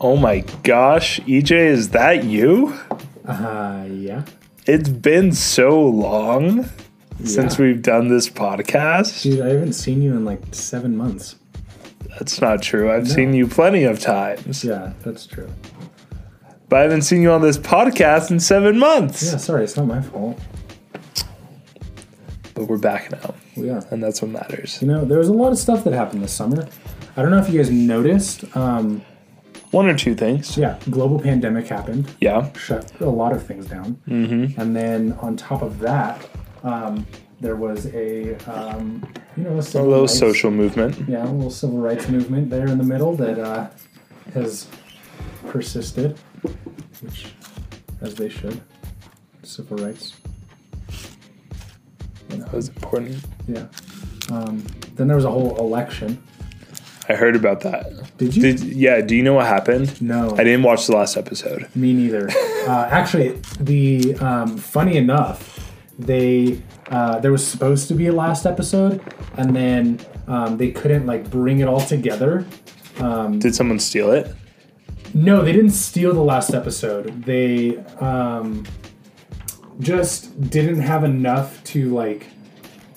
Oh my gosh, EJ, is that you? Uh, yeah. It's been so long since we've done this podcast. Dude, I haven't seen you in like seven months. That's not true. I've seen you plenty of times, Yeah, that's true. but I haven't seen you on this podcast in seven months. Yeah, sorry, it's not my fault. But we're back now, Well, yeah. and that's what matters. You know, there was a lot of stuff that happened this summer. I don't know if you guys noticed. Um, One or two things. yeah, global pandemic happened, Yeah. shut a lot of things down, mm-hmm. and then on top of that, um, there was a um, you know a, A little rights- social movement. yeah, a little civil rights movement there in the middle that uh, has persisted, which as they should. Civil rights. You know, That was important. yeah. Um, then there was a whole election. I heard about that. Did you? Did yeah? Do you know what happened? no, I didn't watch the last episode. me neither. uh, actually, the um, funny enough, they uh, there was supposed to be a last episode, and then um, they couldn't like bring it all together. Did someone steal it? No, they didn't steal the last episode. They um, just didn't have enough to like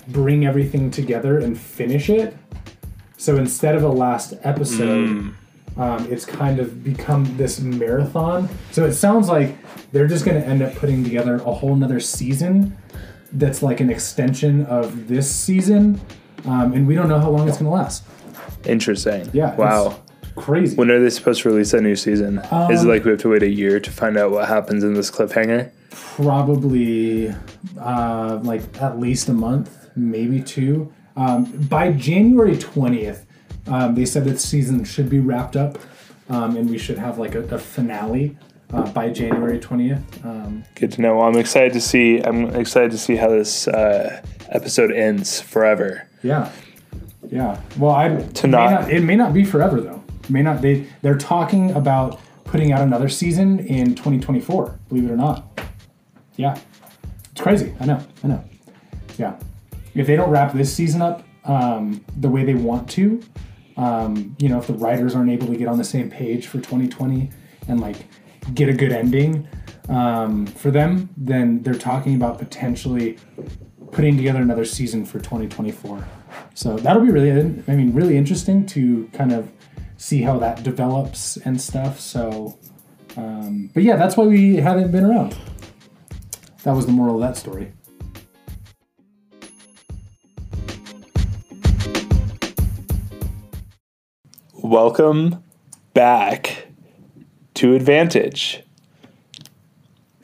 bring everything together and finish it. So instead of a last episode, um, it's kind of become this marathon. So it sounds like they're just going to end up putting together a whole nother season that's like an extension of this season. Um, and we don't know how long it's going to last. Interesting. Yeah. Wow. Crazy. When are they supposed to release that new season? Is it like we have to wait a year to find out what happens in this cliffhanger? probably uh, like at least a month, maybe two. Um, by January 20th, um, they said that the season should be wrapped up um, and we should have like a, a finale uh, by January 20th. Um, Good to know. Well, I'm excited to see. I'm excited to see how this uh, episode ends forever. yeah. Yeah. Well, I to not- it may not be forever though. It may not. They they're talking about putting out another season in 2024. Believe it or not. Yeah. It's crazy. I know. I know. Yeah. If they don't wrap this season up um, the way they want to, um, you know, if the writers aren't able to get on the same page for 2020 and like get a good ending um, for them, then they're talking about potentially putting together another season for 2024. So that'll be really, I mean, really interesting to kind of see how that develops and stuff. So, um, but yeah, that's why we haven't been around. That was the moral of that story. Welcome back to Advantage,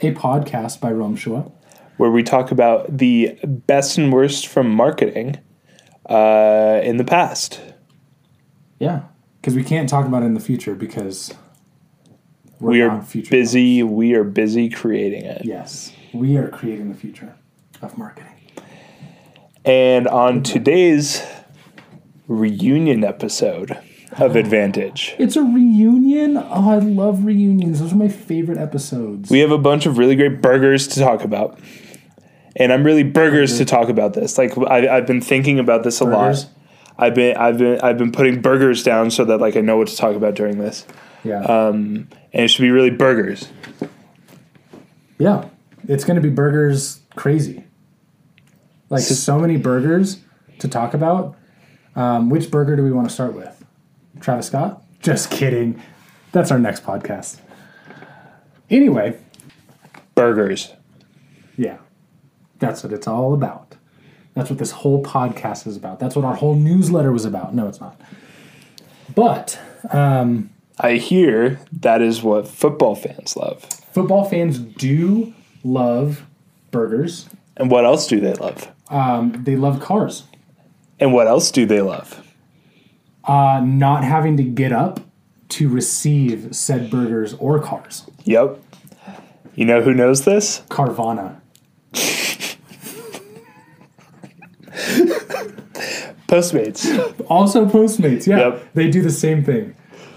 A podcast by Rom Shua. where we talk about the best and worst from marketing uh, in the past. Yeah, because we can't talk about it in the future because we're We are busy. We are busy creating it. Yes, we are creating the future of marketing. And on today's reunion episode of Advantage, It's a reunion. Oh, I love reunions. Those are my favorite episodes. we have a bunch of really great burgers to talk about. And I'm really burgers to talk about this. Like I, I've been thinking about this a Burgers? lot. I've been I've been I've been putting burgers down so that like I know what to talk about during this. yeah, And it should be really burgers. yeah. It's gonna be burgers crazy. Like so many burgers to talk about. Um, which burger do we want to start with? Travis Scott? Just kidding. That's our next podcast. Anyway, Burgers. Yeah. That's what it's all about. That's what this whole podcast is about. That's what our whole newsletter was about. No, it's not. But um, I hear that is what football fans love. football fans do love burgers. And what else do they love? Um, they love cars. And what else do they love? Uh, not having to get up to receive said burgers or cars. Yep. You know who knows this? Carvana. Postmates. Also Postmates. Yeah. Yep. They do the same thing,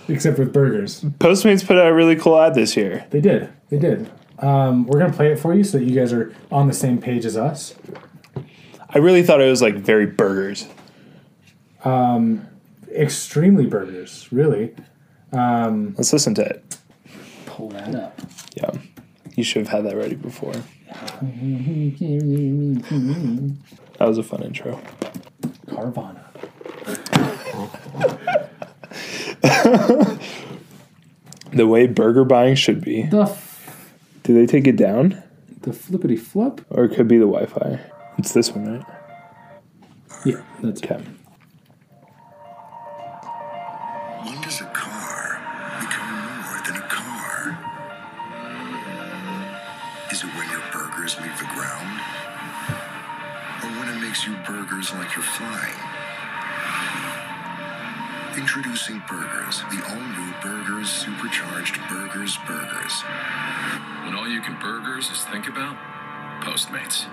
except with burgers. Postmates put out a really cool ad this year. They did. They did. Um, we're gonna play it for you so that you guys are on the same page as us. I really thought it was like very burgers. Extremely burgers, really. Um, Let's listen to it. pull that up. Yeah. You should have had that ready before. That was a fun intro. Carvana. The way burger buying should be. The f- Do they take it down? the flippity flip. Or it could be the Wi Fi. It's this one, right? Yeah, that's Okay. When Introducing Burgers, the all-new Burgers Supercharged Burgers Burgers. When all you can burgers is think about Postmates,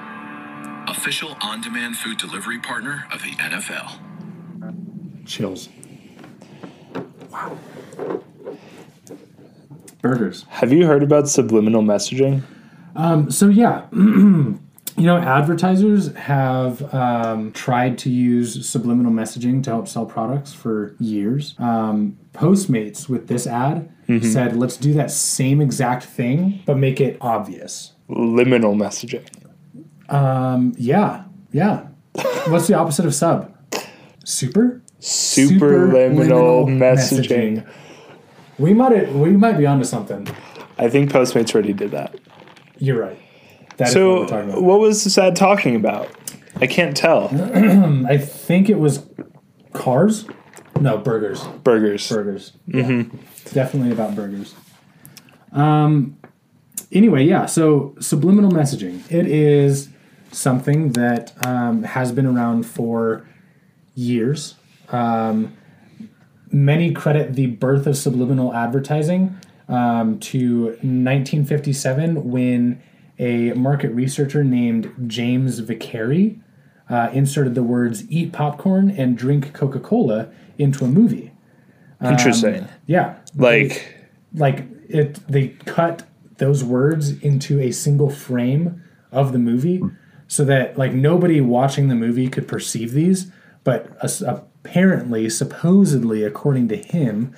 official on demand food delivery partner of the NFL. chills. Wow. Burgers. Have you heard about subliminal messaging? Um, so yeah, you know, advertisers have um, tried to use subliminal messaging to help sell products for years. Um, Postmates with this ad said, "Let's do that same exact thing, but make it obvious." Liminal messaging. Um, yeah, yeah. What's the opposite of sub? Super. super Superliminal messaging. We might we might be onto something. I think Postmates already did that. You're right. That is So, what we're talking about. what was this ad talking about? I can't tell. I think it was cars. No, burgers. Burgers. Burgers. Yeah. Definitely about burgers. Um anyway, yeah, so subliminal messaging. It is something that um, has been around for years. Um, many credit the birth of subliminal advertising um, to 1957 when a market researcher named James Vicary uh, inserted the words eat popcorn and drink Coca Cola into a movie. Interesting. Yeah. like, like it they cut those words into a single frame of the movie so that like nobody watching the movie could perceive these but apparently supposedly according to him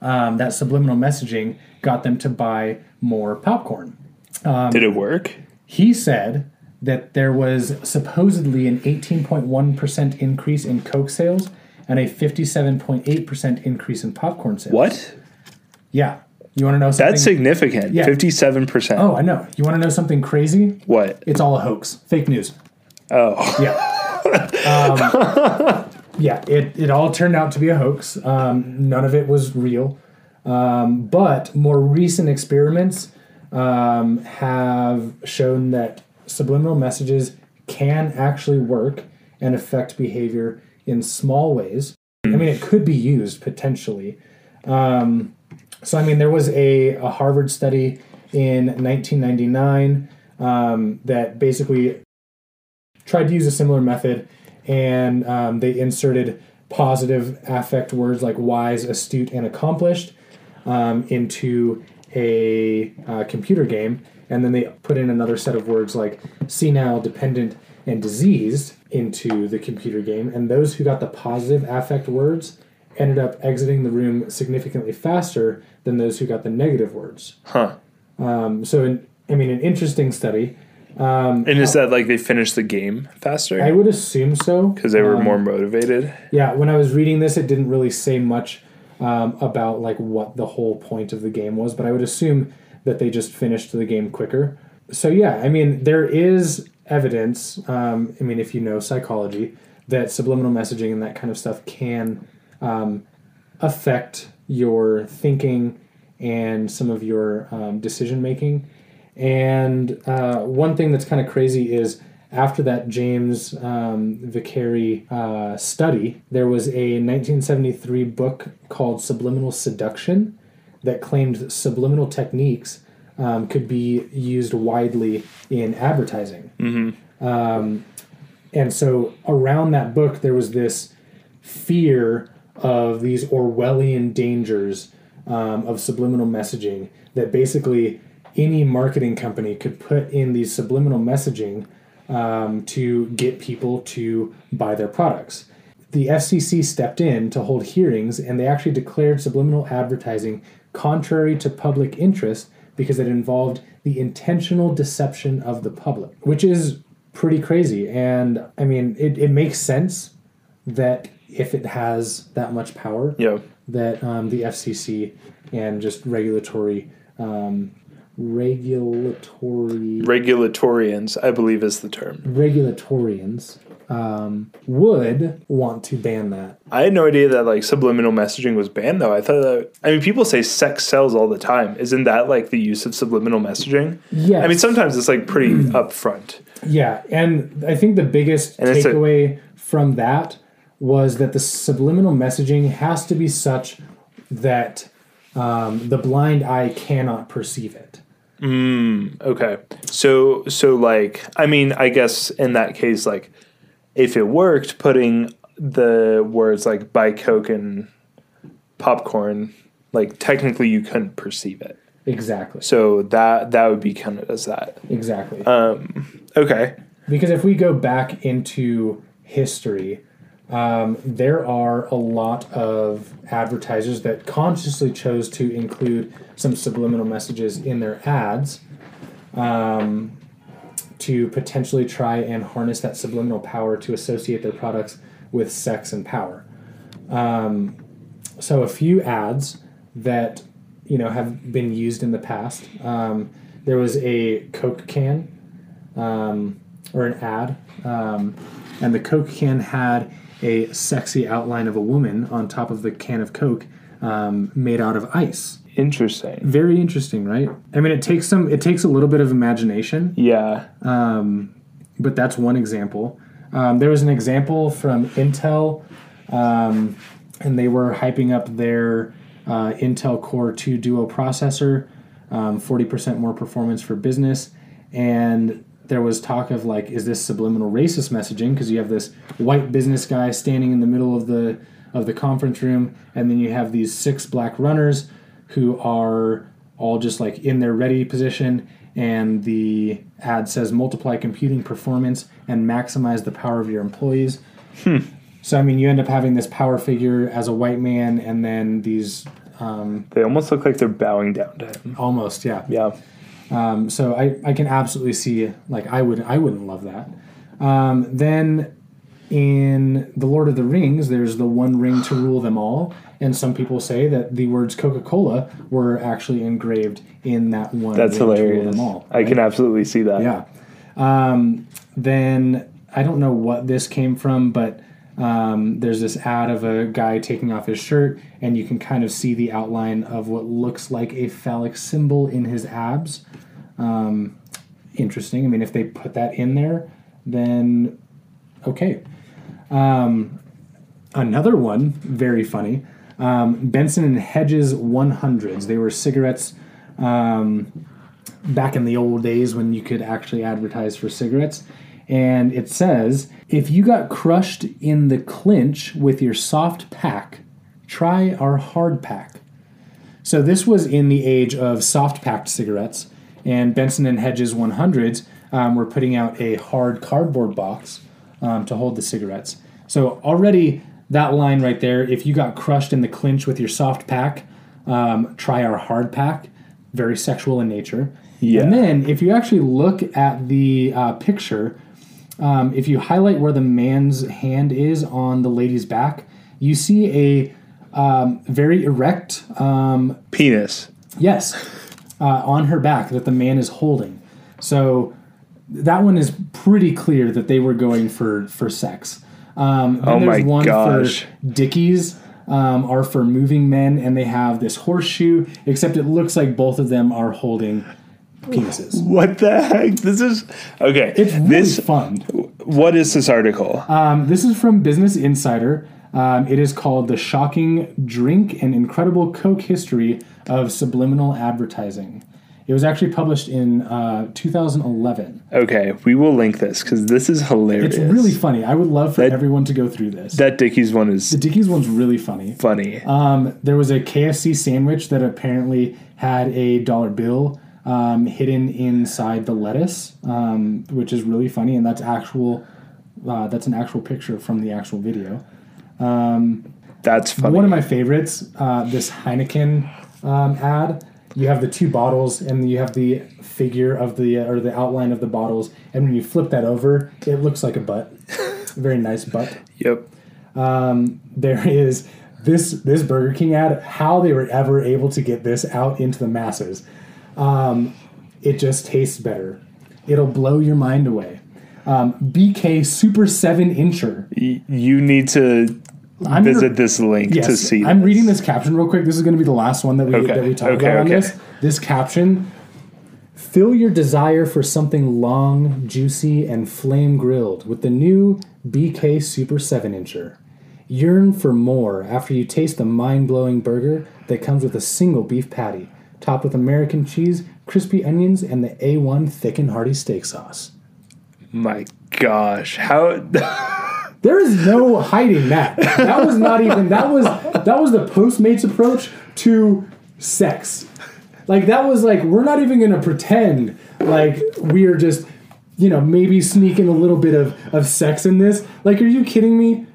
um, that subliminal messaging got them to buy more popcorn did it work? he said that there was supposedly an 18.1% increase in coke sales and a 57.8% increase in popcorn sales What? yeah you want to know something That's significant. Yeah. 57%. Oh, I know. You want to know something crazy? What? It's all a hoax. Fake news. Oh. Yeah. um, yeah, it, it all turned out to be a hoax. Um, none of it was real. Um, but more recent experiments um, have shown that subliminal messages can actually work and affect behavior in small ways. I mean, it could be used potentially. Um, so, I mean, there was a, a Harvard study in 1999 um, that basically tried to use a similar method and um, they inserted positive affect words like wise, astute, and accomplished um, into a uh, computer game. And then they put in another set of words like senile, dependent, and diseased into the computer game. And those who got the positive affect words ended up exiting the room significantly faster than those who got the negative words. Huh. Um, so, in, I mean, an interesting study. And is that like they finished the game faster? I would assume so. Because they were Um, more motivated? Yeah, when I was reading this, it didn't really say much um, about like what the whole point of the game was, but I would assume that they just finished the game quicker. So yeah, I mean, there is evidence. Um, I mean, if you know psychology, that subliminal messaging and that kind of stuff can um, affect your thinking and some of your um, decision making. And uh, one thing that's kind of crazy is after that James um, Vicary uh, study, there was a 1973 book called Subliminal Seduction that claimed subliminal techniques um, could be used widely in advertising. Um, and so around that book, there was this fear of these Orwellian dangers um, of subliminal messaging that basically any marketing company could put in these subliminal messaging um, to get people to buy their products. the FCC stepped in to hold hearings and they actually declared subliminal advertising contrary to public interest because it involved the intentional deception of the public, which is pretty crazy. And I mean, it, it makes sense that if it has that much power, Yeah. that um, the FCC and just regulatory um, regulatory Regulatorians, I believe, is the term. regulatorians um, would want to ban that. I had no idea that like subliminal messaging was banned though. I thought that I mean people say sex sells all the time. Isn't that like the use of subliminal messaging? Yeah. I mean sometimes it's like pretty upfront. Yeah, and I think the biggest And it's a- takeaway from that was that the subliminal messaging has to be such that um, the blind eye cannot perceive it. Okay. So so like I mean I guess in that case like if it worked putting the words like buy coke and popcorn like technically you couldn't perceive it. Exactly. So that that would be counted as that. Exactly. Um Okay. Because if we go back into history, um, there are a lot of advertisers that consciously chose to include some subliminal messages in their ads um, to potentially try and harness that subliminal power to associate their products with sex and power. Um, so a few ads that you know have been used in the past. Um, there was a Coke can um, or an ad, um, and the Coke can had a sexy outline of a woman on top of the can of Coke um, made out of ice. Interesting. Very interesting, right? I mean, it takes some. It takes a little bit of imagination, Yeah. but that's one example. Um, there was an example from Intel, um, and they were hyping up their uh, Intel Core 2 Duo processor, um, 40% more performance for business. And there was talk of like, is this subliminal racist messaging? Because you have this white business guy standing in the middle of the of the conference room, and then you have these six black runners who are all just like in their ready position and the ad says multiply computing performance and maximize the power of your employees hmm. so i mean you end up having this power figure as a white man and then these um, They almost look like they're bowing down to him. almost yeah Yeah. Um, so I, I can absolutely see like I would I wouldn't love that. Um, then in the Lord of the Rings, there's the one ring to rule them all, and some people say that the words Coca Cola were actually engraved in that one. That's ring To rule hilarious. them all. I can absolutely see that. Yeah. Um, then I don't know what this came from, but um, there's this ad of a guy taking off his shirt, and you can kind of see the outline of what looks like a phallic symbol in his abs. Um, interesting. I mean, if they put that in there, then okay. Um, another one, very funny. Um, Benson and Hedges 100s. They were cigarettes back in the old days when you could actually advertise for cigarettes. And it says, if you got crushed in the clinch with your soft pack, try our hard pack. So this was in the age of soft packed cigarettes, and Benson and Hedges 100s um, were putting out a hard cardboard box um, to hold the cigarettes. So already that line right there, if you got crushed in the clinch with your soft pack, um, try our hard pack. Very sexual in nature. Yeah. And then if you actually look at the uh, picture, um, if you highlight where the man's hand is on the lady's back, you see a um, very erect um, Penis. Yes, uh, on her back that the man is holding. So that one is pretty clear that they were going for for sex. Um, then Oh there's my one gosh. for Dickies. Um, are for moving men, and they have this horseshoe. Except it looks like both of them are holding penises. What the heck? This is okay. It's really this fun. what is this article? Um, this is from Business Insider. Um, it is called "The Shocking Drink and Incredible Coke History of Subliminal Advertising." It was actually published in uh, 2011. okay, we will link this because this is hilarious. It's really funny. I would love for That- everyone to go through this. that Dickies one is the Dickies one's really funny. funny. Um, there was a KFC sandwich that apparently had a dollar bill um, hidden inside the lettuce, um, which is really funny, and that's actual. Uh, that's an actual picture from the actual video. That's funny. One of my favorites, uh, this Heineken um, ad. You have the two bottles, and you have the figure of the or the outline of the bottles, and when you flip that over, it looks like a butt. a very nice butt. yep. There is this this Burger King ad. How they were ever able to get this out into the masses, um, it just tastes better. It'll blow your mind away. Um, BK Super Seven Incher. Y- you need to I'm visit this link to see. I'm reading this caption real quick. This is going to be the last one that we Okay, that we talk okay, about on this. This caption: Fill your desire for something long, juicy, and flame grilled with the new BK Super Seven Incher. Yearn for more after you taste the mind-blowing burger that comes with a single beef patty, topped with American cheese, crispy onions, and the A1 thick and hearty steak sauce. My gosh, how? There is no hiding that. That was not even that was that was the Postmates approach to sex. Like that was like we're not even gonna pretend like we're just you know maybe sneaking a little bit of of sex in this. Like, are you kidding me?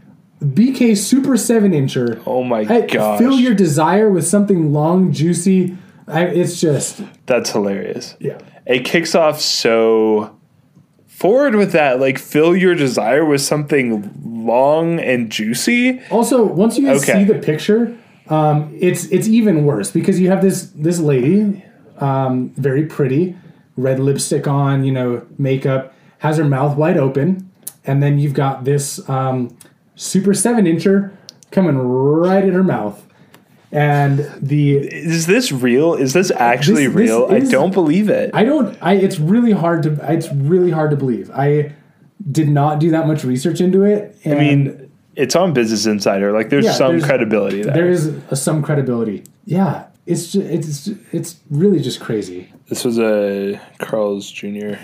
BK Super Seven Incher. Oh my god! Fill your desire with something long, juicy. I, it's just That's hilarious. yeah. It kicks off so forward with that. Like, fill your desire with something long and juicy. Also, once you guys Okay. see the picture, um, it's it's even worse because you have this this lady, um, very pretty, red lipstick on, you know, makeup, has her mouth wide open, and then you've got this um, super seven incher coming right in her mouth, and the Is this real? Is this actually This- this real? I don't believe it. I don't. I it's really hard to it's really hard to believe. I did not do that much research into it. I mean, it's on Business Insider. Like, there's Yeah, some there's- credibility there. there is a, some credibility. Yeah, it's just, it's it's really just crazy. This was a Carl's Jr.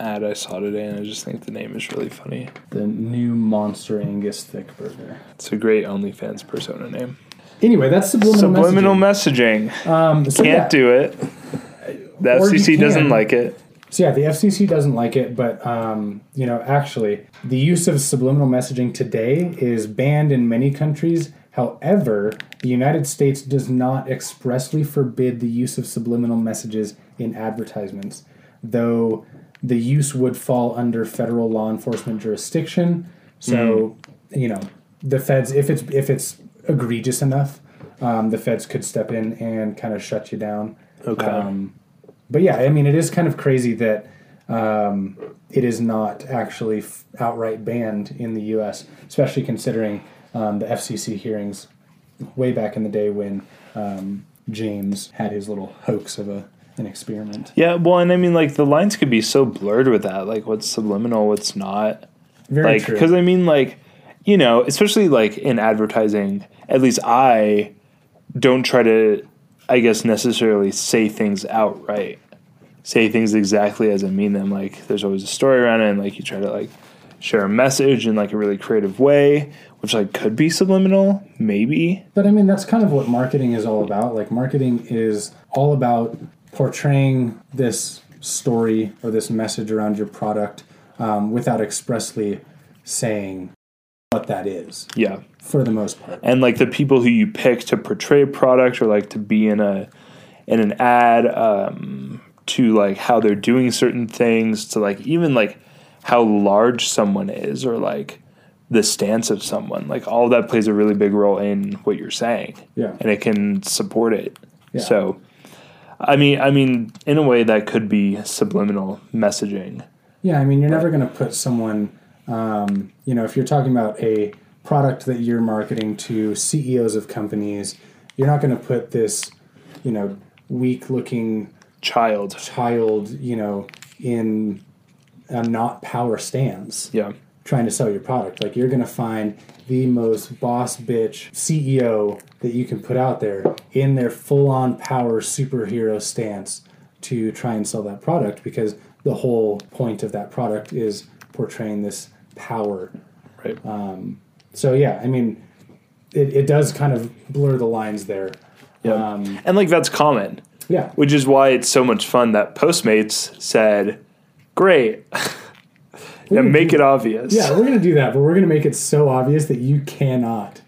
ad I saw today, and I just think the name is really funny. The new Monster Angus thick burger. It's a great OnlyFans persona name. Anyway, that's subliminal, Subliminal messaging. messaging. Um, so Can't yeah. do it. The Or FCC doesn't like it. So yeah, the FCC doesn't like it, but um, you know, actually, the use of subliminal messaging today is banned in many countries. However, the United States does not expressly forbid the use of subliminal messages in advertisements, though the use would fall under federal law enforcement jurisdiction. So, you know, the feds, if it's if it's egregious enough, um, the feds could step in and kind of shut you down. Okay. Um, but yeah, I mean, it is kind of crazy that um, it is not actually f- outright banned in the U.S., especially considering um, the FCC hearings way back in the day when um, James had his little hoax of a an experiment. yeah, well, and I mean, like, the lines could be so blurred with that. Like, what's subliminal, what's not. Very like true. because i mean like you know especially like in advertising at least i don't try to i guess necessarily say things outright. Say things exactly as i mean them. Like there's always a story around it and like you try to like share a message in like a really creative way which like could be subliminal maybe. But I mean, that's kind of what marketing is all about. Like, marketing is all about portraying this story or this message around your product um, without expressly saying what that is, yeah for the most part. and like the people who you pick to portray a product or like to be in a in an ad um, to like how they're doing certain things to like even like how large someone is or like the stance of someone like all that plays a really big role in what you're saying Yeah. and it can support it Yeah. so i mean i mean in a way that could be subliminal messaging Yeah, I mean, you're never going to put someone, um, you know, if you're talking about a product that you're marketing to CEOs of companies, you're not going to put this, you know, weak looking child child, you know, in a not power stance yeah trying to sell your product. Like, you're going to find the most boss bitch CEO that you can put out there in their full on power superhero stance to try and sell that product because the whole point of that product is portraying this power. right Um, So, yeah, I mean, it, it does kind of blur the lines there. yeah Um, and like that's common yeah. which is why it's so much fun that Postmates said, "Great, yeah, make do- it obvious." Yeah, we're going to do that, but we're going to make it so obvious that you cannot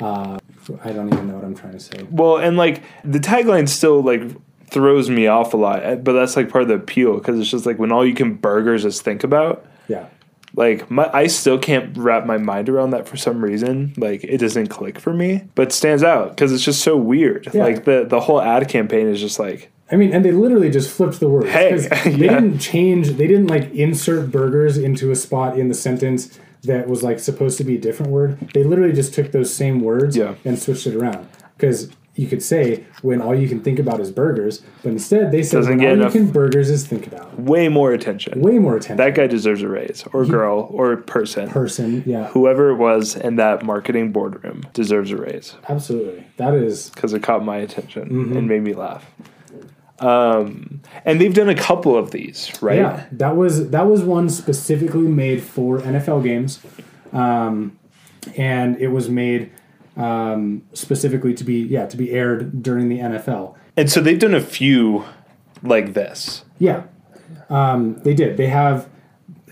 Uh, I don't even know what I'm trying to say. Well, and like the tagline still like throws me off a lot, but that's like part of the appeal because it's just like when all you can burgers is think about. Yeah. Like my, I still can't wrap my mind around that for some reason. Like it doesn't click for me, but stands out because it's just so weird. Yeah. Like the the whole ad campaign is just like I mean, and they literally just flipped the words. Hey, 'Cause They yeah. didn't change, they didn't like insert burgers into a spot in the sentence that was like supposed to be a different word. They literally just took those same words Yeah. and switched it around. Because you could say when all you can think about is burgers, but instead they said when get all you can burgers is think about. way more attention. Way more attention. that guy deserves a raise, or girl, or person. person, yeah, Whoever it was in that marketing boardroom deserves a raise absolutely. That is because it caught my attention Mm-hmm. and made me laugh. Um, and they've done a couple of these, right? Yeah, that was that was one specifically made for NFL games, um, and it was made um, specifically to be yeah to be aired during the NFL. And so they've done a few like this. Yeah, um, they did. They have.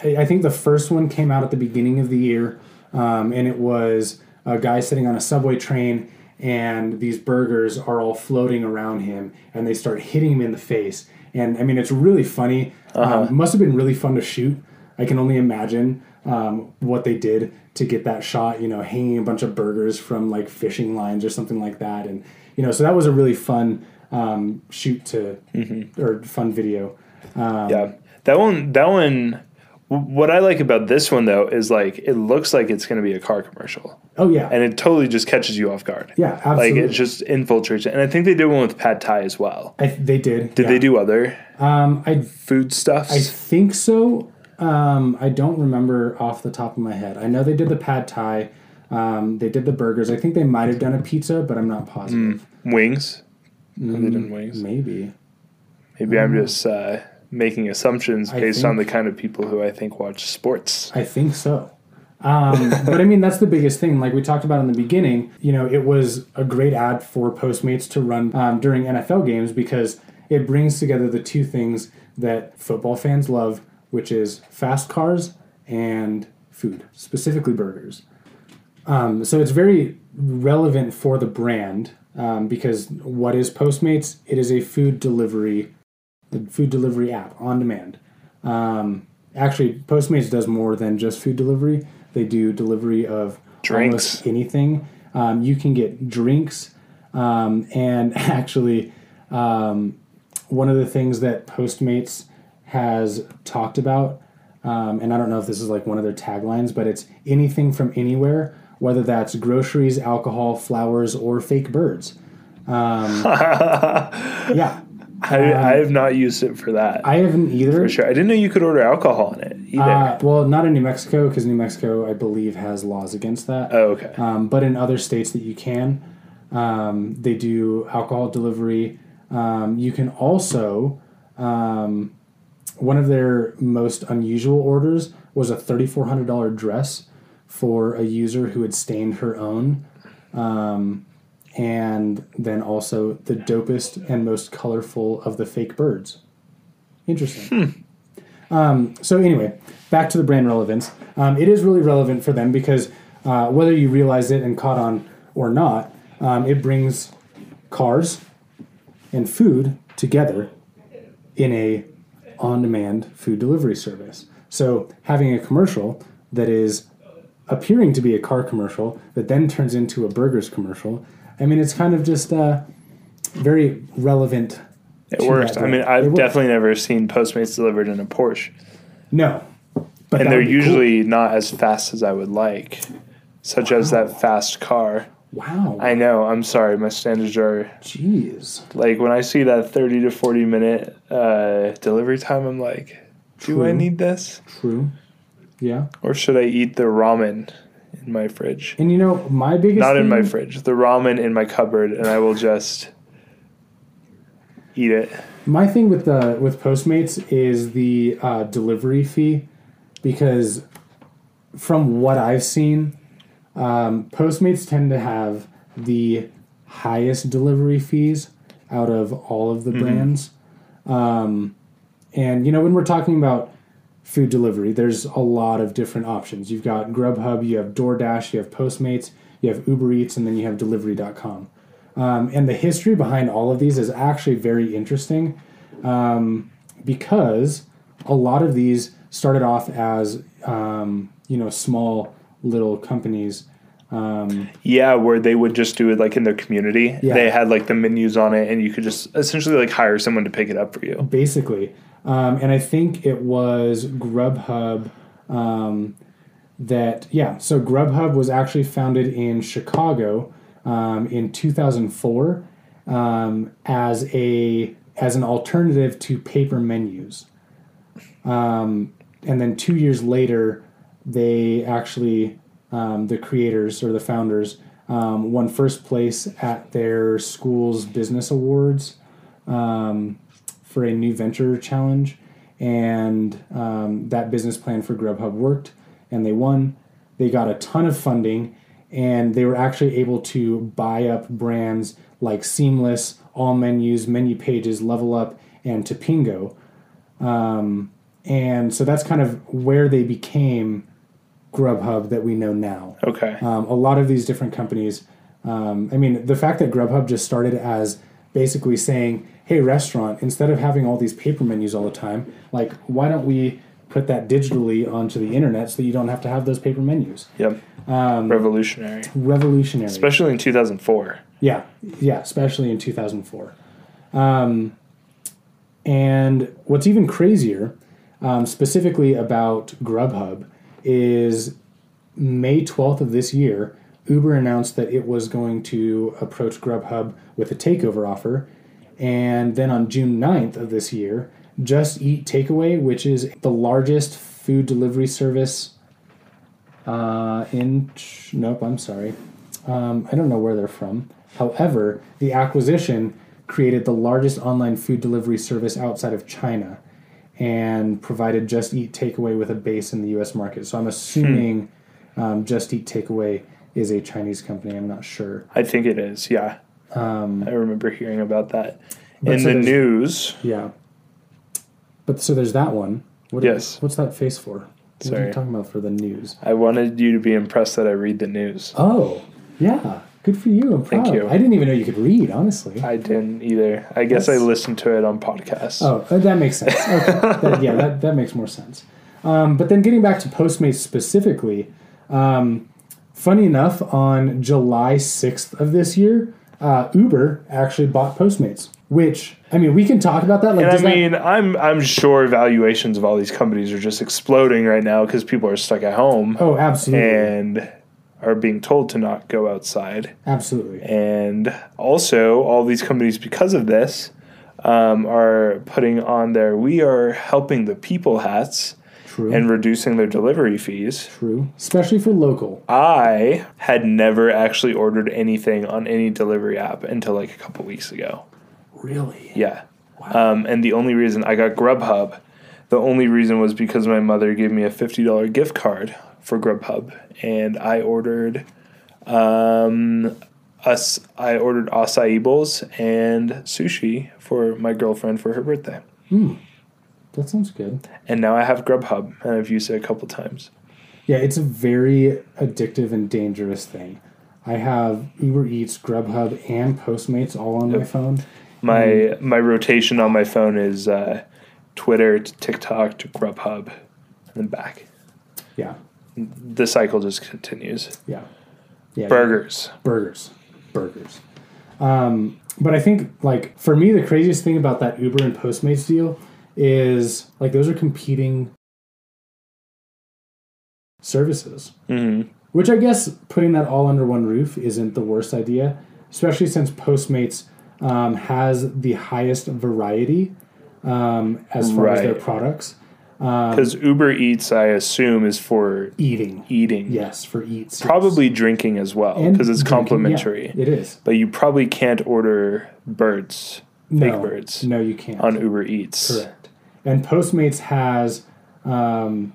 I I think the first one came out at the beginning of the year, um, and it was a guy sitting on a subway train, and these burgers are all floating around him, and they start hitting him in the face. And I mean, it's really funny. Um, must have been really fun to shoot. I can only imagine um, what they did to get that shot. You know, hanging a bunch of burgers from like fishing lines or something like that, and you know, so that was a really fun um, shoot to or fun video. Um, Yeah, that one. That one. What I like about this one though is like it looks like it's going to be a car commercial, Oh yeah, and it totally just catches you off guard. yeah, like it just infiltrates. And I think they did one with pad thai as well. I, they did. Did they do other Um, I food stuffs? I think so. Um, I don't remember off the top of my head. I know they did the pad thai. Um, they did the burgers. I think they might have done a pizza, but I'm not positive. wings. Have they Mm. done wings? Maybe. Maybe I'm just uh, making assumptions based on the kind of people who I think watch sports. I think so. Um, but I mean, that's the biggest thing. Like we talked about in the beginning, you know, it was a great ad for Postmates to run um, during NFL games because it brings together the two things that football fans love, which is fast cars and food, specifically burgers. Um, so it's very relevant for the brand um, because what is Postmates? It is a food delivery, a food delivery app on demand. Um, actually, Postmates does more than just food delivery. They do delivery of Drinks. almost anything. Um, you can get drinks, um, and actually, um, one of the things that Postmates has talked about, um, and I don't know if this is like one of their taglines, but it's anything from anywhere, whether that's groceries, alcohol, flowers, or fake birds. Um, yeah, I, I have not used it for that. I haven't either. for sure. I didn't know you could order alcohol in it either. Uh, well, not in New Mexico because New Mexico, I believe, has laws against that. oh, okay. Um, but in other states that you can, um, they do alcohol delivery. Um, you can also, um, one of their most unusual orders was a $3,400 dress for a user who had stained her own. Um, and then also the dopest and most colorful of the fake birds. Interesting. Um, so anyway, back to the brand relevance. Um, it is really relevant for them because uh, whether you realize it and caught on or not, um, it brings cars and food together in a on-demand food delivery service. So having a commercial that is appearing to be a car commercial that then turns into a burgers commercial. I mean, it's kind of just uh, very relevant. it works. I mean. I've It works. definitely never seen Postmates delivered in a Porsche. no, but And they're be cool. usually not as fast as I would like, such as that fast car. Wow. I know. I'm sorry. My standards are Jeez. like when I see that 30 to 40 minute uh, delivery time, I'm like, do I need this? True. Yeah. Or should I eat the ramen in my fridge? And you know, my biggest Not in my fridge, the ramen in my cupboard, and I will just eat it. My thing with the with Postmates is the uh, delivery fee, because from what I've seen, um, Postmates tend to have the highest delivery fees out of all of the brands. Um, and you know, when we're talking about food delivery, there's a lot of different options. You've got Grubhub, you have DoorDash, you have Postmates, you have Uber Eats, and then you have Delivery.com. Um, and the history behind all of these is actually very interesting um, because a lot of these started off as um, you know small little companies. Um, yeah, where they would just do it like in their community. Yeah. They had like the menus on it, and you could just essentially like hire someone to pick it up for you. basically. Um, and I think it was Grubhub um, that, yeah, so Grubhub was actually founded in Chicago um, in 2004 um, as a as an alternative to paper menus. Um, and then two years later, they actually, um, the creators or the founders, um, won first place at their school's business awards um, for a new venture challenge, and um, that business plan for Grubhub worked, and they won. They got a ton of funding, and they were actually able to buy up brands like Seamless, All Menus, Menu Pages, Level Up, and Tapingo. Um, and so that's kind of where they became Grubhub that we know now. Okay. Um, a lot of these different companies. Um, I mean, the fact that Grubhub just started as basically saying, "Hey, restaurant, instead of having all these paper menus all the time, like why don't we put that digitally onto the internet so that you don't have to have those paper menus?" Yep. Um, Revolutionary, Revolutionary. especially in 2004. Yeah, yeah, especially in 2004. Um, and what's even crazier, um, specifically about Grubhub, is May 12th of this year, Uber announced that it was going to approach Grubhub with a takeover offer. And then on June 9th of this year, Just Eat Takeaway, which is the largest food delivery service uh, in. Nope, I'm sorry. Um, I don't know where they're from. However, the acquisition created the largest online food delivery service outside of China and provided Just Eat Takeaway with a base in the US market. So I'm assuming um, Just Eat Takeaway is a Chinese company. I'm not sure. I think it is. Yeah. I remember hearing about that in so the news. Yeah. But so there's that one. What Yes. What's that face for? What are Sorry. you talking about for the news? I wanted you to be impressed that I read the news. Oh, yeah. Good for you. I'm proud. Thank you. I didn't even know you could read, honestly. I didn't either. I guess I listened to it on podcasts. Oh, uh, that makes sense. Okay. that, yeah, that, that makes more sense. Um, but then getting back to Postmates specifically, um, funny enough, on July 6th of this year, uh, Uber actually bought Postmates, which, I mean, we can talk about that. Like, And I does that- mean, I'm I'm sure valuations of all these companies are just exploding right now because people are stuck at home oh, absolutely. and are being told to not go outside. absolutely. And also, all these companies, because of this, um, are putting on their "We are helping the people" hats True. and reducing their delivery fees. True. Especially for local. I had never actually ordered anything on any delivery app until like a couple weeks ago. Really? Yeah. Um, and the only reason I got Grubhub, the only reason was because my mother gave me a $50 gift card for Grubhub. And I ordered, um, us, I ordered acai bowls and sushi for my girlfriend for her birthday. That sounds good. And now I have Grubhub and I've used it a couple times. Yeah, it's a very addictive and dangerous thing. I have Uber Eats, Grubhub, and Postmates all on my phone. My my rotation on my phone is uh, Twitter to TikTok to Grubhub and then back. Yeah, The cycle just continues. yeah, yeah. Burgers. burgers, burgers. Um, but I think like for me, the craziest thing about that Uber and Postmates deal is like those are competing services. Mm-hmm. Which I guess putting that all under one roof isn't the worst idea, especially since Postmates um, has the highest variety um, as far as their products. Because Uber Eats, I assume, is for Eating, eating. yes, for eats, yes. Probably drinking as well, because it's drinking, complimentary. yeah, it is. But you probably can't order birds, fake no, birds, No, you can't. on Uber Eats. Correct. And Postmates has, um,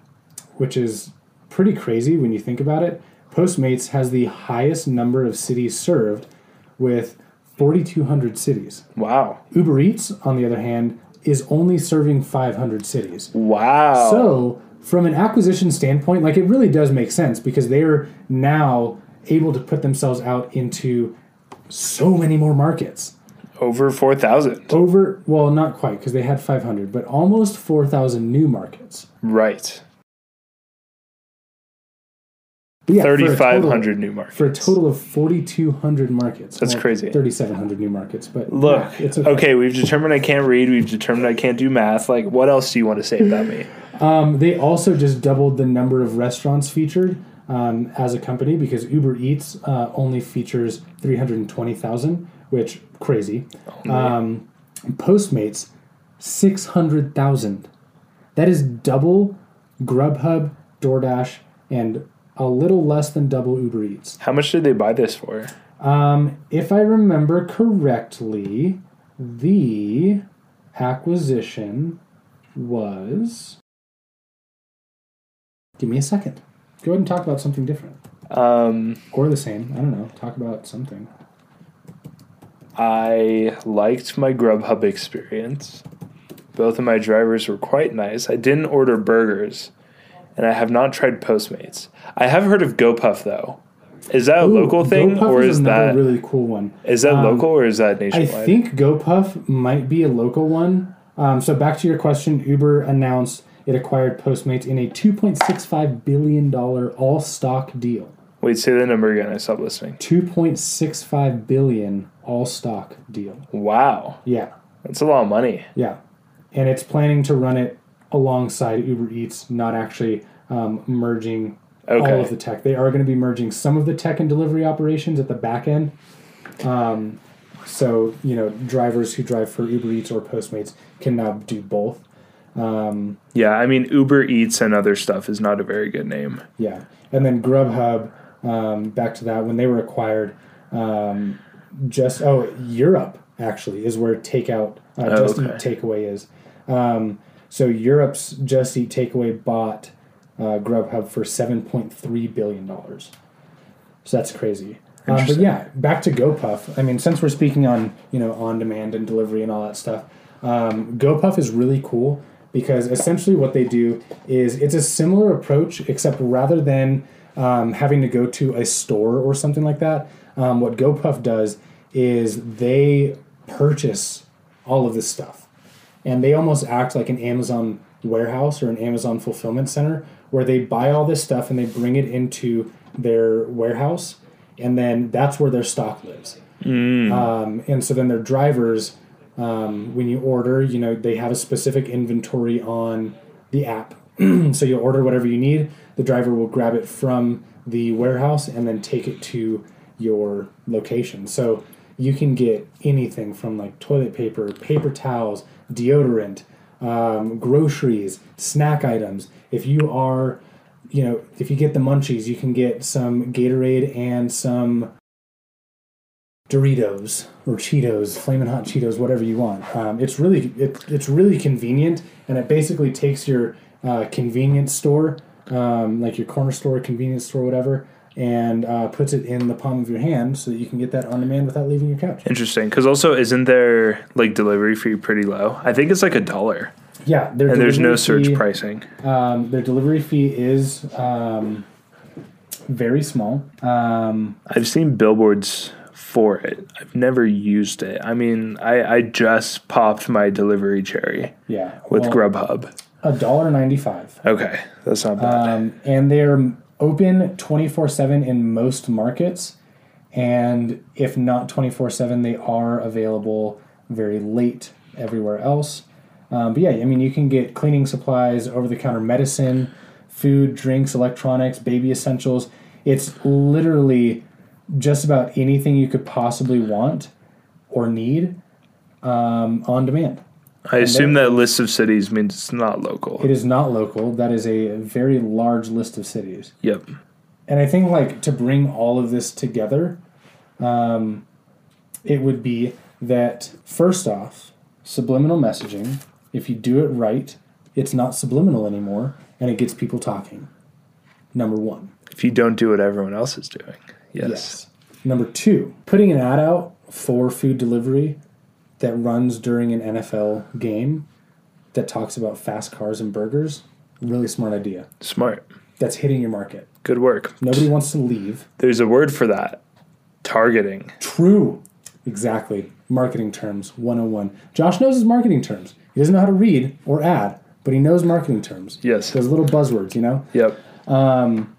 which is pretty crazy when you think about it. Postmates has the highest number of cities served, with 4,200 cities. Wow. Uber Eats, on the other hand, is only serving 500 cities. Wow. So, from an acquisition standpoint, like it really does make sense because they're now able to put themselves out into so many more markets. Over 4,000. Over, well, not quite because they had 500, but almost 4,000 new markets. Right. Yeah, for a total- 3,500 new markets. For a total of 4,200 markets. That's crazy. 3,700 new markets, but Look, yeah, it's okay. we've determined I can't read. We've determined I can't do math. Like, what else do you want to say about me? Um, they also just doubled the number of restaurants featured um, as a company because Uber Eats uh, only features 320,000, which crazy. Um, Postmates, 600,000. That is double Grubhub, DoorDash, and a little less than double Uber Eats. How much did they buy this for? Um, if I remember correctly, the acquisition was. Give me a second. Go ahead and talk about something different. Um, Or the same. I don't know. Talk about something. I liked my Grubhub experience. Both of my drivers were quite nice. I didn't order burgers, and I have not tried Postmates. I have heard of GoPuff though. Is that a Ooh, local thing, GoPuff or is another that really cool one? is that Um, local or is that nationwide? I think GoPuff might be a local one. Um, so back to your question, Uber announced it acquired Postmates in a 2.65 billion dollar all stock deal. Wait, say the number again. I stopped listening. 2.65 billion all stock deal. Wow, Yeah, that's a lot of money. yeah, and it's planning to run it alongside Uber Eats, not actually um, merging Okay. all of the tech. They are going to be merging some of the tech and delivery operations at the back end. Um, so you know, drivers who drive for Uber Eats or Postmates can now do both. Um, Yeah, I mean Uber Eats and other stuff is not a very good name. Yeah, and then Grubhub. Um, back to that when they were acquired. Um, just oh, Europe actually is where takeout, uh, Oh, Just okay. Takeaway is. Um, so Europe's Just Eat Takeaway bought uh, Grubhub for seven point three billion dollars. So that's crazy. Um, but yeah, back to GoPuff. I mean, since we're speaking on you know on demand and delivery and all that stuff, um, GoPuff is really cool because essentially what they do is it's a similar approach, except rather than um, having to go to a store or something like that, um, what GoPuff does is they purchase all of this stuff and they almost act like an Amazon warehouse or an Amazon fulfillment center where they buy all this stuff and they bring it into their warehouse and then that's where their stock lives. Um, and so then their drivers, um, when you order, you know, they have a specific inventory on the app. so you'll order whatever you need. The driver will grab it from the warehouse and then take it to your location. So you can get anything from like toilet paper, paper towels, deodorant, um, groceries, snack items. If you are, you know, if you get the munchies, you can get some Gatorade and some Doritos or Cheetos, Flamin' Hot Cheetos, whatever you want. Um, it's really it, it's really convenient, and it basically takes your uh, convenience store, um, like your corner store, convenience store, whatever, and uh, puts it in the palm of your hand so that you can get that on demand without leaving your couch. Interesting, because also isn't there like delivery fee pretty low? I think it's like a dollar, Yeah, their and there's no surge fee- pricing. Um, their delivery fee is um, very small. Um, I've seen billboards for it. I've never used it. I mean, I, I just popped my delivery cherry yeah, with well, Grubhub. a dollar ninety five. Okay, that's not bad. um, and they're open 24-7 in most markets and if not 24-7 they are available very late everywhere else. Um, but yeah i mean you can get cleaning supplies over-the-counter medicine food drinks electronics baby essentials. It's literally just about anything you could possibly want or need um, on demand I assume that list of cities means it's not local. it is not local that is a very large list of cities Yep. and I think like to bring all of this together, um, it would be that first off, subliminal messaging. If you do it right, it's not subliminal anymore, and it gets people talking. Number one. If you don't do what everyone else is doing. Yes. Number two, putting an ad out for food delivery that runs during an NFL game that talks about fast cars and burgers. Really smart idea. Smart. that's hitting your market. Good work. Nobody wants to leave. There's a word for that. Targeting. True. Exactly. Marketing terms 101. Josh knows his marketing terms. He doesn't know how to read or add, but he knows marketing terms. Yes. Those little buzzwords, you know? Yep. Um,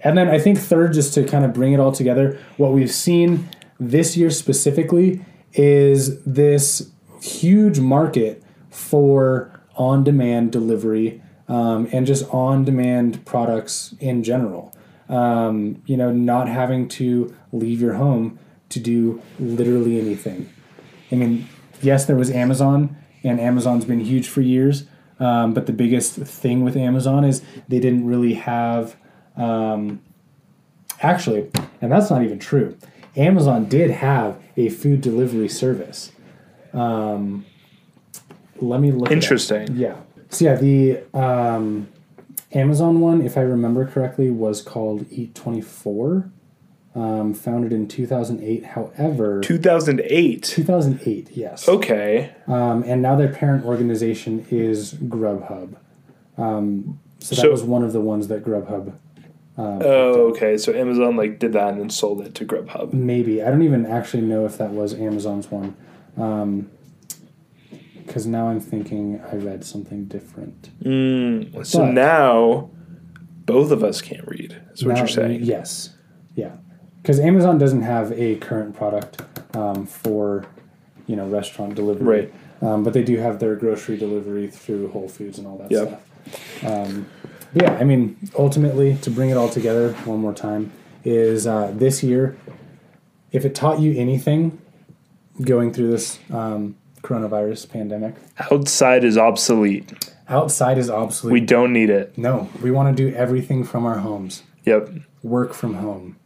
and then I think third, just to kind of bring it all together, what we've seen this year specifically is this huge market for on demand delivery um, and just on demand products in general. Um, you know, not having to leave your home to do literally anything. I mean, yes, there was Amazon, and Amazon's been huge for years. Um, but the biggest thing with Amazon is they didn't really have um, actually, and that's not even true. Amazon did have a food delivery service. Um, let me look. it. Interesting. Yeah. So yeah, the um, Amazon one, if I remember correctly, was called Eat Twenty Four, um, founded in two thousand eight. However, 2008. two thousand eight, yes. Okay. Um, and now their parent organization is Grubhub. Um, so that So- was one of the ones that Grubhub Uh, oh, uh, okay. So Amazon like did that and then sold it to Grubhub. Maybe I don't even actually know if that was Amazon's one, um, because now I'm thinking I read something different. Mm, so But- now both of us can't read. Is what Now- you're saying. Yes, yeah, because Amazon doesn't have a current product um, for you know restaurant delivery, Right. Um, but they do have their grocery delivery through Whole Foods and all that Yep. stuff. Um, Yeah, I mean, ultimately, to bring it all together one more time, is uh, this year, if it taught you anything going through this um, coronavirus pandemic, Outside is obsolete. outside is obsolete. We don't need it. no, we want to do everything from our homes, Yep. work from home,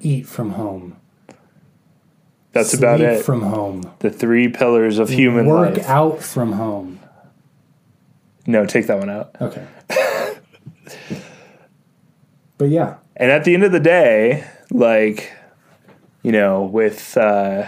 eat from home, That's about it. from home, the three pillars of human work life. out from home. No, take that one out. Okay. but yeah, And at the end of the day, like, you know, with uh,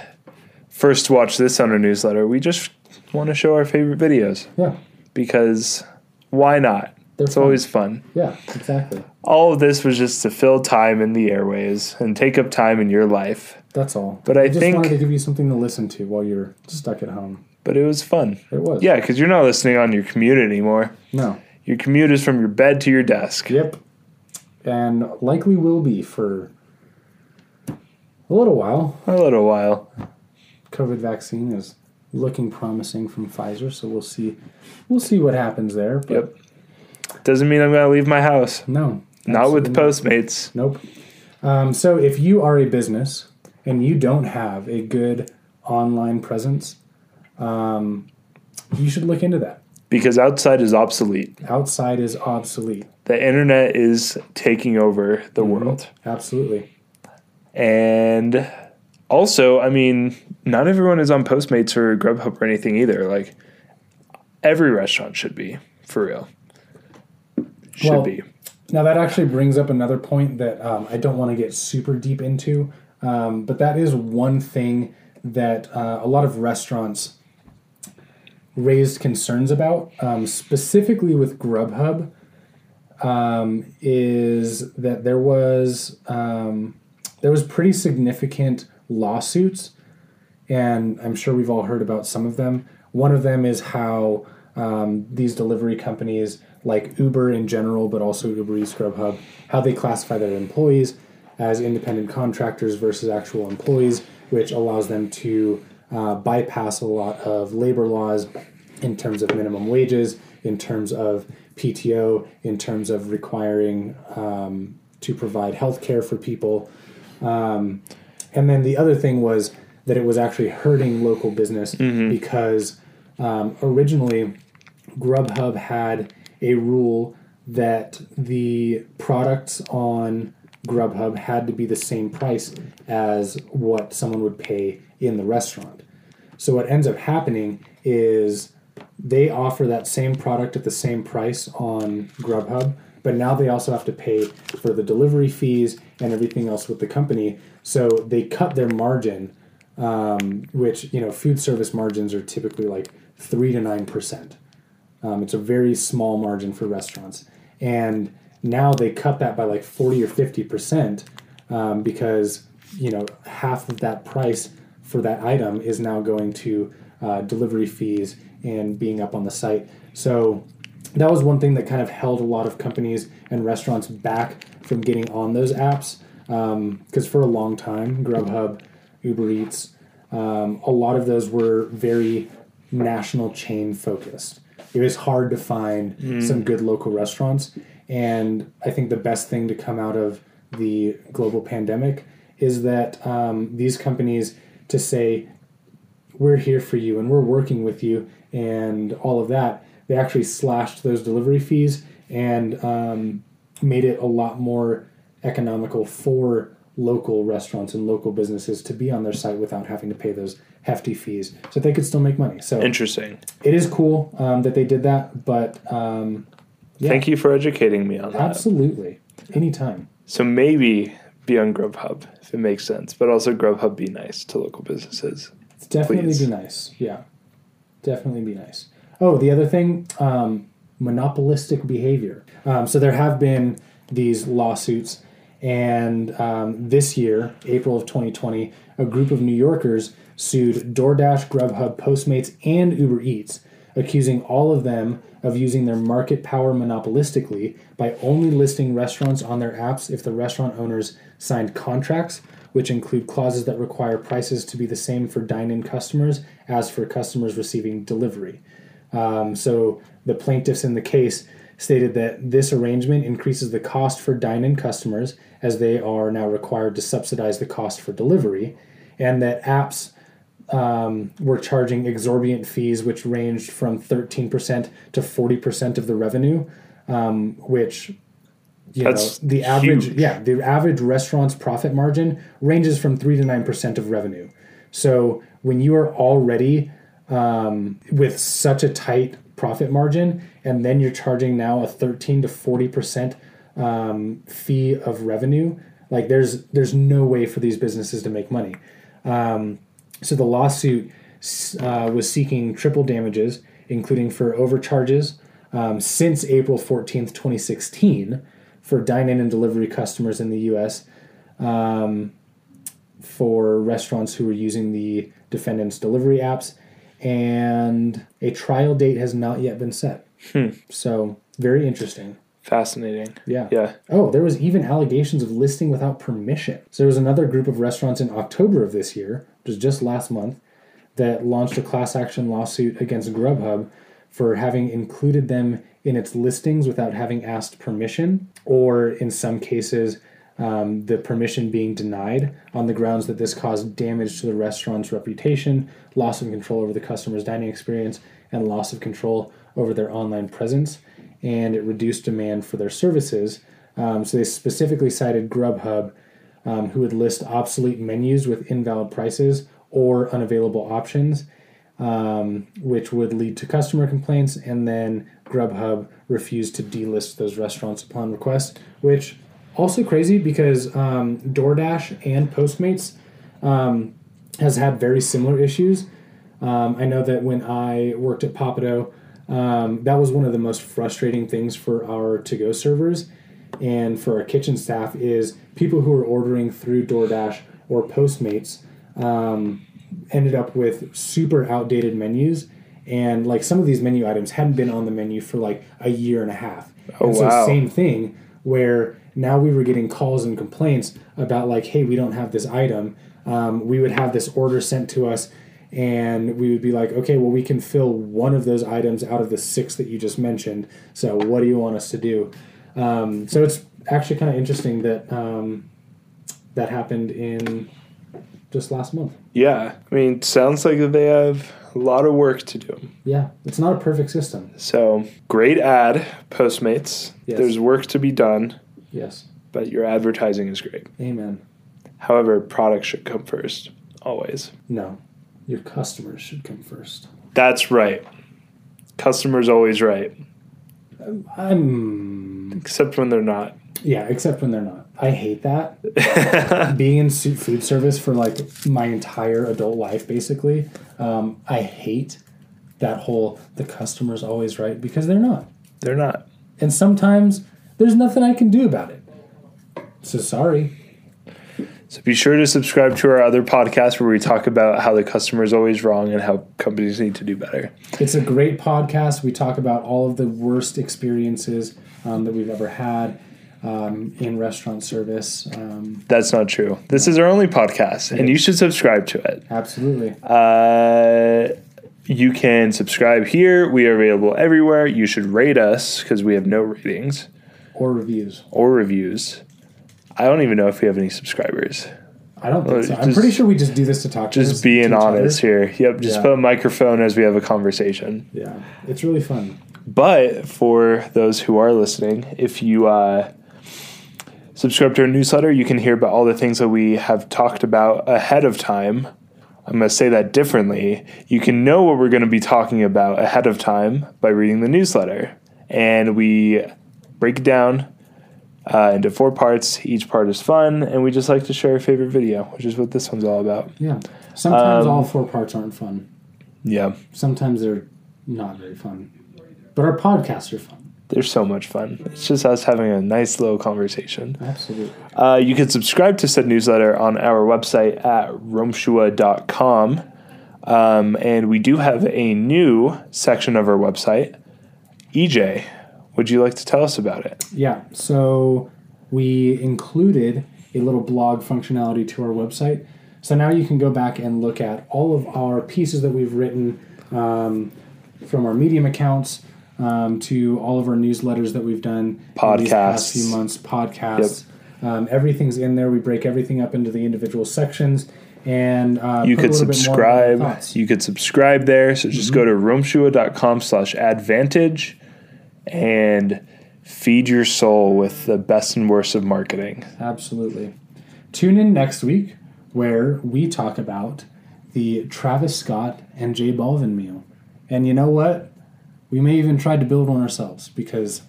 first watch this on our newsletter, we just want to show our favorite videos yeah, because why not? They're it's fun. always fun. yeah, exactly. All of this was just to fill time in the airways and take up time in your life. That's all. But I We just think- wanted to give you something to listen to while you're stuck at home. But it was fun. It was. Yeah, because you're not listening on your commute anymore. No. Your commute is from your bed to your desk. Yep. And likely will be for a little while. A little while. COVID vaccine is looking promising from Pfizer, so we'll see. We'll see what happens there. But Yep. Doesn't mean I'm going to leave my house. No. Not with. Postmates. Nope. Um, so if you are a business and you don't have a good online presence, um, you should look into that. Because outside is obsolete. Outside is obsolete. The internet is taking over Mm-hmm. the world. Absolutely. And also, I mean, not everyone is on Postmates or Grubhub or anything either. Like, every restaurant should be, for real. Should Well, be. Now that actually brings up another point that um, I don't want to get super deep into, um, but that is one thing that uh, a lot of restaurants raised concerns about, um, specifically with Grubhub, um, is that there was um, there was pretty significant lawsuits, and I'm sure we've all heard about some of them. One of them is how um, these delivery companies, like Uber in general, but also Uber Eats, Grubhub, how they classify their employees as independent contractors versus actual employees, which allows them to uh, bypass a lot of labor laws in terms of minimum wages, in terms of PTO, in terms of requiring um, to provide health care for people. Um, and then the other thing was that it was actually hurting local business because um, originally Grubhub had a rule that the products on Grubhub had to be the same price as what someone would pay in the restaurant. So what ends up happening is they offer that same product at the same price on Grubhub, but now they also have to pay for the delivery fees and everything else with the company. So they cut their margin, um, which you know food service margins are typically like three to nine percent. Um, it's a very small margin for restaurants, and Now they cut that by like 40 or 50% um, because, you know, half of that price for that item is now going to uh, delivery fees and being up on the site. So that was one thing that kind of held a lot of companies and restaurants back from getting on those apps. Because for a long time, Grubhub, Uber Eats, um, a lot of those were very national chain focused. It was hard to find some good local restaurants. And I think the best thing to come out of the global pandemic is that um, these companies to say, we're here for you and we're working with you and all of that, they actually slashed those delivery fees and um, made it a lot more economical for local restaurants and local businesses to be on their site without having to pay those hefty fees so they could still make money. So Interesting. it is cool um, that they did that, but um, yeah, Thank you for educating me on that. absolutely. Anytime. So maybe be on Grubhub if it makes sense, but also Grubhub be nice to local businesses. Definitely Please. be nice. Yeah. Definitely be nice. Oh, the other thing, um, monopolistic behavior. Um, so there have been these lawsuits, and um, this year, April of 2020, a group of New Yorkers sued DoorDash, Grubhub, Postmates, and Uber Eats, accusing all of them of using their market power monopolistically by only listing restaurants on their apps if the restaurant owners signed contracts, which include clauses that require prices to be the same for dine in customers as for customers receiving delivery. Um, so the plaintiffs in the case stated that this arrangement increases the cost for dine in customers as they are now required to subsidize the cost for delivery, and that apps um, were charging exorbitant fees, which ranged from 13% to 40% of the revenue, um, which you That's know the average huge. yeah the average restaurant's profit margin ranges from 3 to 9% of revenue so when you are already um, with such a tight profit margin and then you're charging now a 13 to 40% um, fee of revenue like there's there's no way for these businesses to make money um, so the lawsuit uh, was seeking triple damages including for overcharges um, since april 14th 2016 for dine-in and delivery customers in the us um, for restaurants who are using the defendant's delivery apps and a trial date has not yet been set so very interesting Fascinating. yeah Yeah. Oh, there was even allegations of listing without permission. So there was another group of restaurants in October of this year, which was just last month, that launched a class action lawsuit against Grubhub for having included them in its listings without having asked permission, or in some cases, um, the permission being denied on the grounds that this caused damage to the restaurant's reputation, loss of control over the customer's dining experience, and loss of control over their online presence, and it reduced demand for their services. Um, so they specifically cited Grubhub, um, who would list obsolete menus with invalid prices or unavailable options, um, which would lead to customer complaints, and then Grubhub refused to delist those restaurants upon request, which also crazy because um, DoorDash and Postmates um, has had very similar issues. Um, I know that when I worked at Pappadeaux, um, that was one of the most frustrating things for our to-go servers and for our kitchen staff is people who are ordering through DoorDash or Postmates um, ended up with super outdated menus and like some of these menu items hadn't been on the menu for like a year and a half. Oh, and so wow. same thing where now we were getting calls and complaints about like, hey, we don't have this item. Um, we would have this order sent to us and we would be like, okay, well, we can fill one of those items out of the six that you just mentioned. So what do you want us to do? Um, so it's actually kind of interesting that um, that happened in just last month. Yeah. I mean, sounds like they have a lot of work to do. Yeah, it's not a perfect system. So great ad, Postmates. Yes. There's work to be done, Yes, but your advertising is great. amen. However, products should come first, always. No, your customers should come first. That's right. Customer's always right, I'm except when they're not. yeah, except when they're not. I hate that. Being in food service for like my entire adult life, basically, um, I hate that whole the customer's always right because they're not. They're not. And sometimes there's nothing I can do about it. So sorry. So be sure to subscribe to our other podcast where we talk about how the customer is always wrong and how companies need to do better. It's a great podcast. We talk about all of the worst experiences um, that we've ever had um, in restaurant service. Um, That's not true. This is our only podcast, and you should subscribe to it. absolutely. Uh, you can subscribe here. We are available everywhere. You should rate us because we have no ratings Or reviews. or reviews. I don't even know if we have any subscribers. I don't think so. I'm just- pretty sure we just do this to talk to Just being to each honest other. here. Yep, just Yeah. put a microphone as we have a conversation. Yeah, it's really fun. But for those who are listening, if you uh, subscribe to our newsletter, you can hear about all the things that we have talked about ahead of time. I'm going to say that differently. You can know what we're going to be talking about ahead of time by reading the newsletter. And we break it down uh, into four parts. Each part is fun, and we just like to share our favorite video, which is what this one's all about. Yeah. Sometimes Um, all four parts aren't fun. Yeah, Sometimes they're not very fun. But our podcasts are fun. They're so much fun. It's just us having a nice little conversation. Absolutely. Uh, you can subscribe to said newsletter on our website at romshua.com. Um, and we do have a new section of our website. EJ, would you like to tell us about it? Yeah. So we included a little blog functionality to our website. So now you can go back and look at all of our pieces that we've written um, from our Medium accounts um, to all of our newsletters that we've done in these past Podcasts. few months, podcasts. Um, everything's in there. We break everything up into the individual sections. And uh, You could little bit more of our subscribe. You could subscribe there. So just go to romshua.com slash advantage and feed your soul with the best and worst of marketing. Absolutely. Tune in next week where we talk about the Travis Scott and J Balvin meal. And you know what? We may even try to build one ourselves because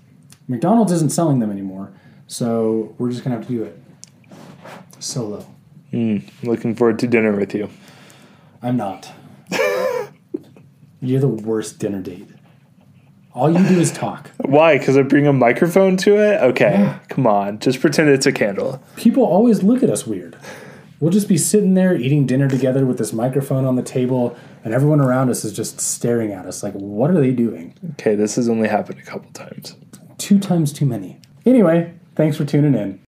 McDonald's isn't selling them anymore. So we're just going to have to do it solo. Hmm, looking forward to dinner with you. I'm not. You're the worst dinner date. All you do is talk. Why? Because I bring a microphone to it? Okay, Yeah. come on. Just pretend it's a candle. People always look at us weird. We'll just be sitting there eating dinner together with this microphone on the table, and everyone around us is just staring at us like, what are they doing? Okay, this has only happened a couple times. Two times too many. Anyway, thanks for tuning in.